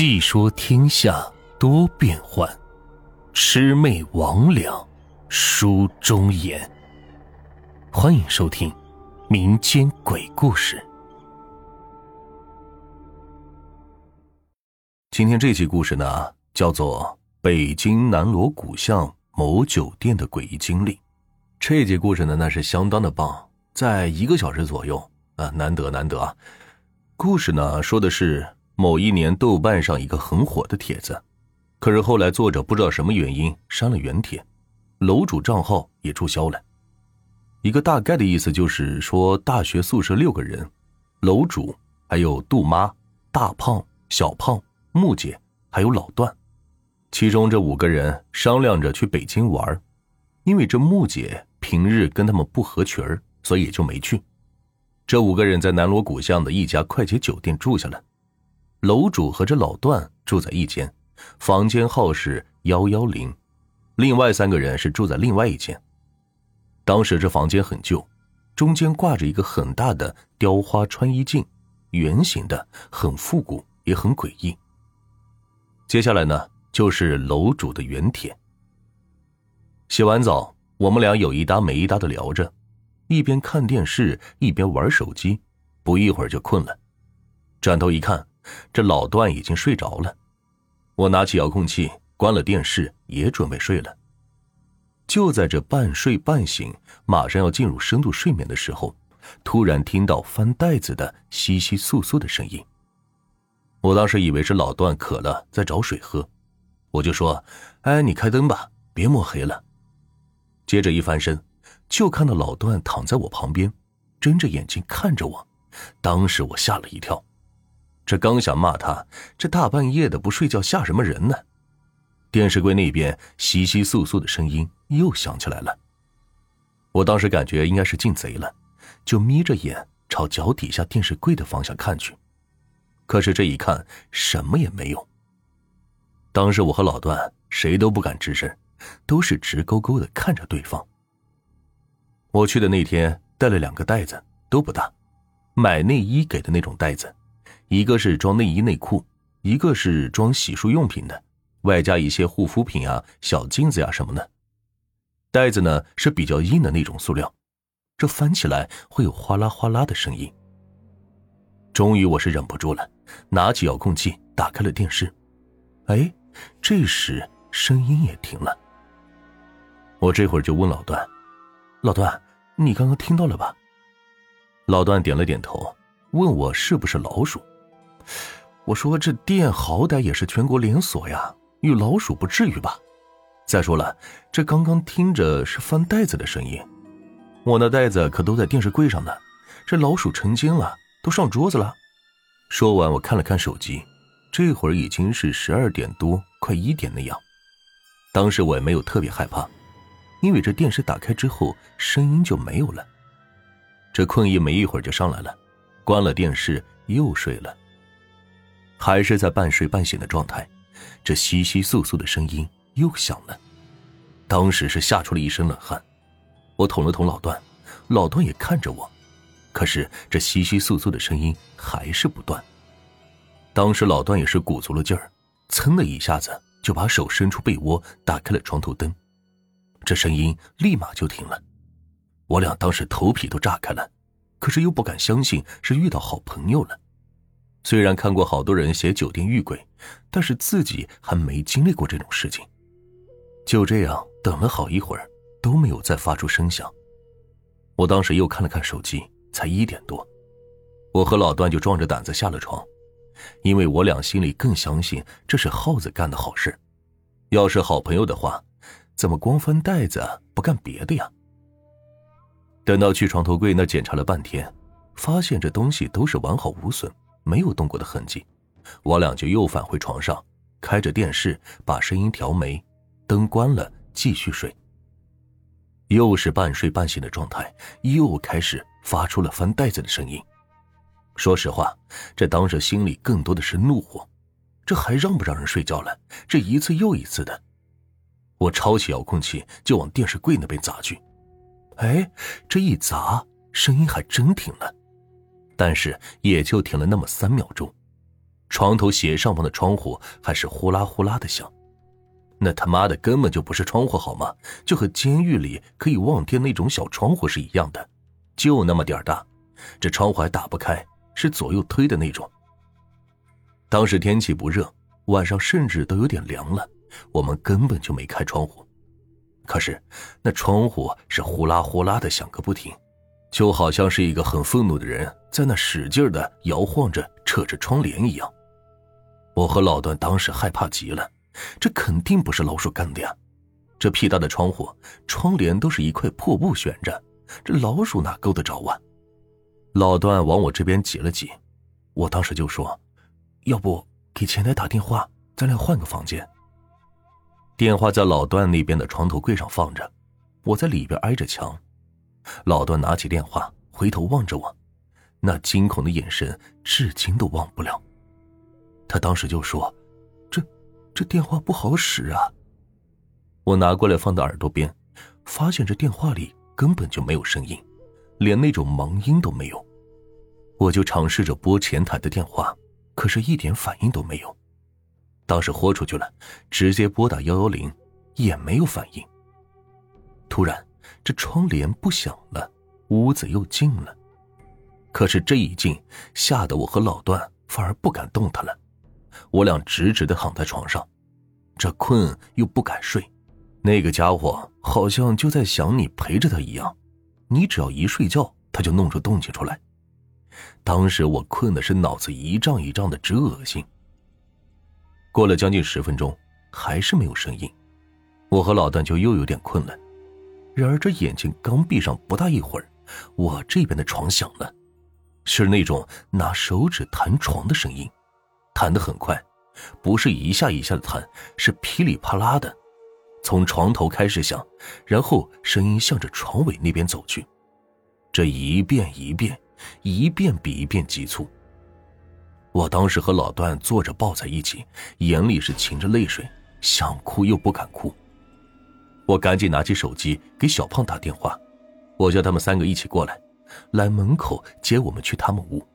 细说天下多变幻，魑魅魍魉书中言。欢迎收听民间鬼故事。今天这期故事呢，叫做《北京南锣鼓巷某酒店的诡异经历》。这集故事呢，那是相当的棒，在一个小时左右啊，难得难得啊！故事呢，说的是。某一年，豆瓣上一个很火的帖子，可是后来作者不知道什么原因删了原帖，楼主账号也注销了。一个大概的意思就是说，大学宿舍六个人，楼主还有杜妈、大胖、小胖、木姐，还有老段，其中这五个人商量着去北京玩，因为这木姐平日跟他们不合群所以也就没去。这五个人在南锣鼓巷的一家快捷酒店住下了。楼主和这老段住在一间，房间号是幺幺零，另外三个人是住在另外一间。当时这房间很旧，中间挂着一个很大的雕花穿衣镜，圆形的，很复古，也很诡异。接下来呢，就是楼主的原帖。洗完澡，我们俩有一搭没一搭的聊着，一边看电视一边玩手机，不一会儿就困了，转头一看。这老段已经睡着了，我拿起遥控器关了电视，也准备睡了。就在这半睡半醒，马上要进入深度睡眠的时候，突然听到翻袋子的窸窸窣窣的声音。我当时以为是老段渴了在找水喝，我就说：“哎，你开灯吧，别摸黑了。”接着一翻身，就看到老段躺在我旁边，睁着眼睛看着我。当时我吓了一跳。这刚想骂他，这大半夜的不睡觉吓什么人呢？电视柜那边窸窸窣窣的声音又响起来了。我当时感觉应该是进贼了，就眯着眼朝脚底下电视柜的方向看去。可是这一看什么也没有。当时我和老段谁都不敢吱声，都是直勾勾的看着对方。我去的那天带了两个袋子，都不大，买内衣给的那种袋子。一个是装内衣内裤，一个是装洗漱用品的，外加一些护肤品啊、小镜子呀什么的。袋子呢是比较硬的那种塑料，这翻起来会有哗啦哗啦的声音。终于我是忍不住了，拿起遥控器打开了电视。哎，这时声音也停了。我这会儿就问老段：“老段，你刚刚听到了吧？”老段点了点头，问我是不是老鼠。我说：“这店好歹也是全国连锁呀，有老鼠不至于吧？再说了，这刚刚听着是翻袋子的声音，我那袋子可都在电视柜上呢。这老鼠成精了，都上桌子了。”说完，我看了看手机，这会儿已经是十二点多，快一点那样。当时我也没有特别害怕，因为这电视打开之后声音就没有了。这困意没一会儿就上来了，关了电视又睡了。还是在半睡半醒的状态，这窸窸窣窣的声音又响了。当时是吓出了一身冷汗。我捅了捅老段，老段也看着我，可是这窸窸窣窣的声音还是不断。当时老段也是鼓足了劲儿，噌的一下子就把手伸出被窝，打开了床头灯，这声音立马就停了。我俩当时头皮都炸开了，可是又不敢相信是遇到好朋友了。虽然看过好多人写酒店遇鬼，但是自己还没经历过这种事情。就这样等了好一会儿，都没有再发出声响。我当时又看了看手机，才一点多，我和老段就壮着胆子下了床，因为我俩心里更相信这是耗子干的好事。要是好朋友的话，怎么光翻袋子不干别的呀？等到去床头柜那检查了半天，发现这东西都是完好无损。没有动过的痕迹，我俩就又返回床上，开着电视，把声音调没，灯关了，继续睡。又是半睡半醒的状态，又开始发出了翻袋子的声音。说实话，这当时心里更多的是怒火，这还让不让人睡觉了？这一次又一次的，我抄起遥控器就往电视柜那边砸去。哎，这一砸，声音还真停了。但是也就停了那么三秒钟，床头斜上方的窗户还是呼啦呼啦的响。那他妈的根本就不是窗户好吗？就和监狱里可以望天那种小窗户是一样的，就那么点大，这窗户还打不开，是左右推的那种。当时天气不热，晚上甚至都有点凉了，我们根本就没开窗户。可是那窗户是呼啦呼啦的响个不停，就好像是一个很愤怒的人在那使劲的摇晃着、扯着窗帘一样。我和老段当时害怕极了。这肯定不是老鼠干的呀！这屁大的窗户，窗帘都是一块破布悬着，这老鼠哪够得着啊？老段往我这边挤了挤，我当时就说：“要不给前台打电话，咱俩换个房间。”电话在老段那边的床头柜上放着，我在里边挨着墙。老段拿起电话，回头望着我，那惊恐的眼神至今都忘不了。他当时就说。这这电话不好使啊！我拿过来放到耳朵边，发现这电话里根本就没有声音，连那种忙音都没有。我就尝试着拨前台的电话，可是一点反应都没有。当时豁出去了，直接拨打幺幺零，也没有反应。突然，这窗帘不响了，屋子又静了。可是这一静，吓得我和老段反而不敢动弹了。我俩直直的躺在床上，这困又不敢睡，那个家伙好像就在想你陪着他一样，你只要一睡觉，他就弄出动静出来。当时我困的是脑子一胀一胀的，直恶心。过了将近十分钟，还是没有声音，我和老段就又有点困了。然而这眼睛刚闭上不大一会儿，我这边的床响了，是那种拿手指弹床的声音。弹得很快，不是一下一下的弹，是噼里啪啦的，从床头开始响，然后声音向着床尾那边走去，这一遍一遍，一遍比一遍急促。我当时和老段坐着抱在一起，眼里是噙着泪水，想哭又不敢哭。我赶紧拿起手机给小胖打电话，我叫他们三个一起过来，来门口接我们去他们屋。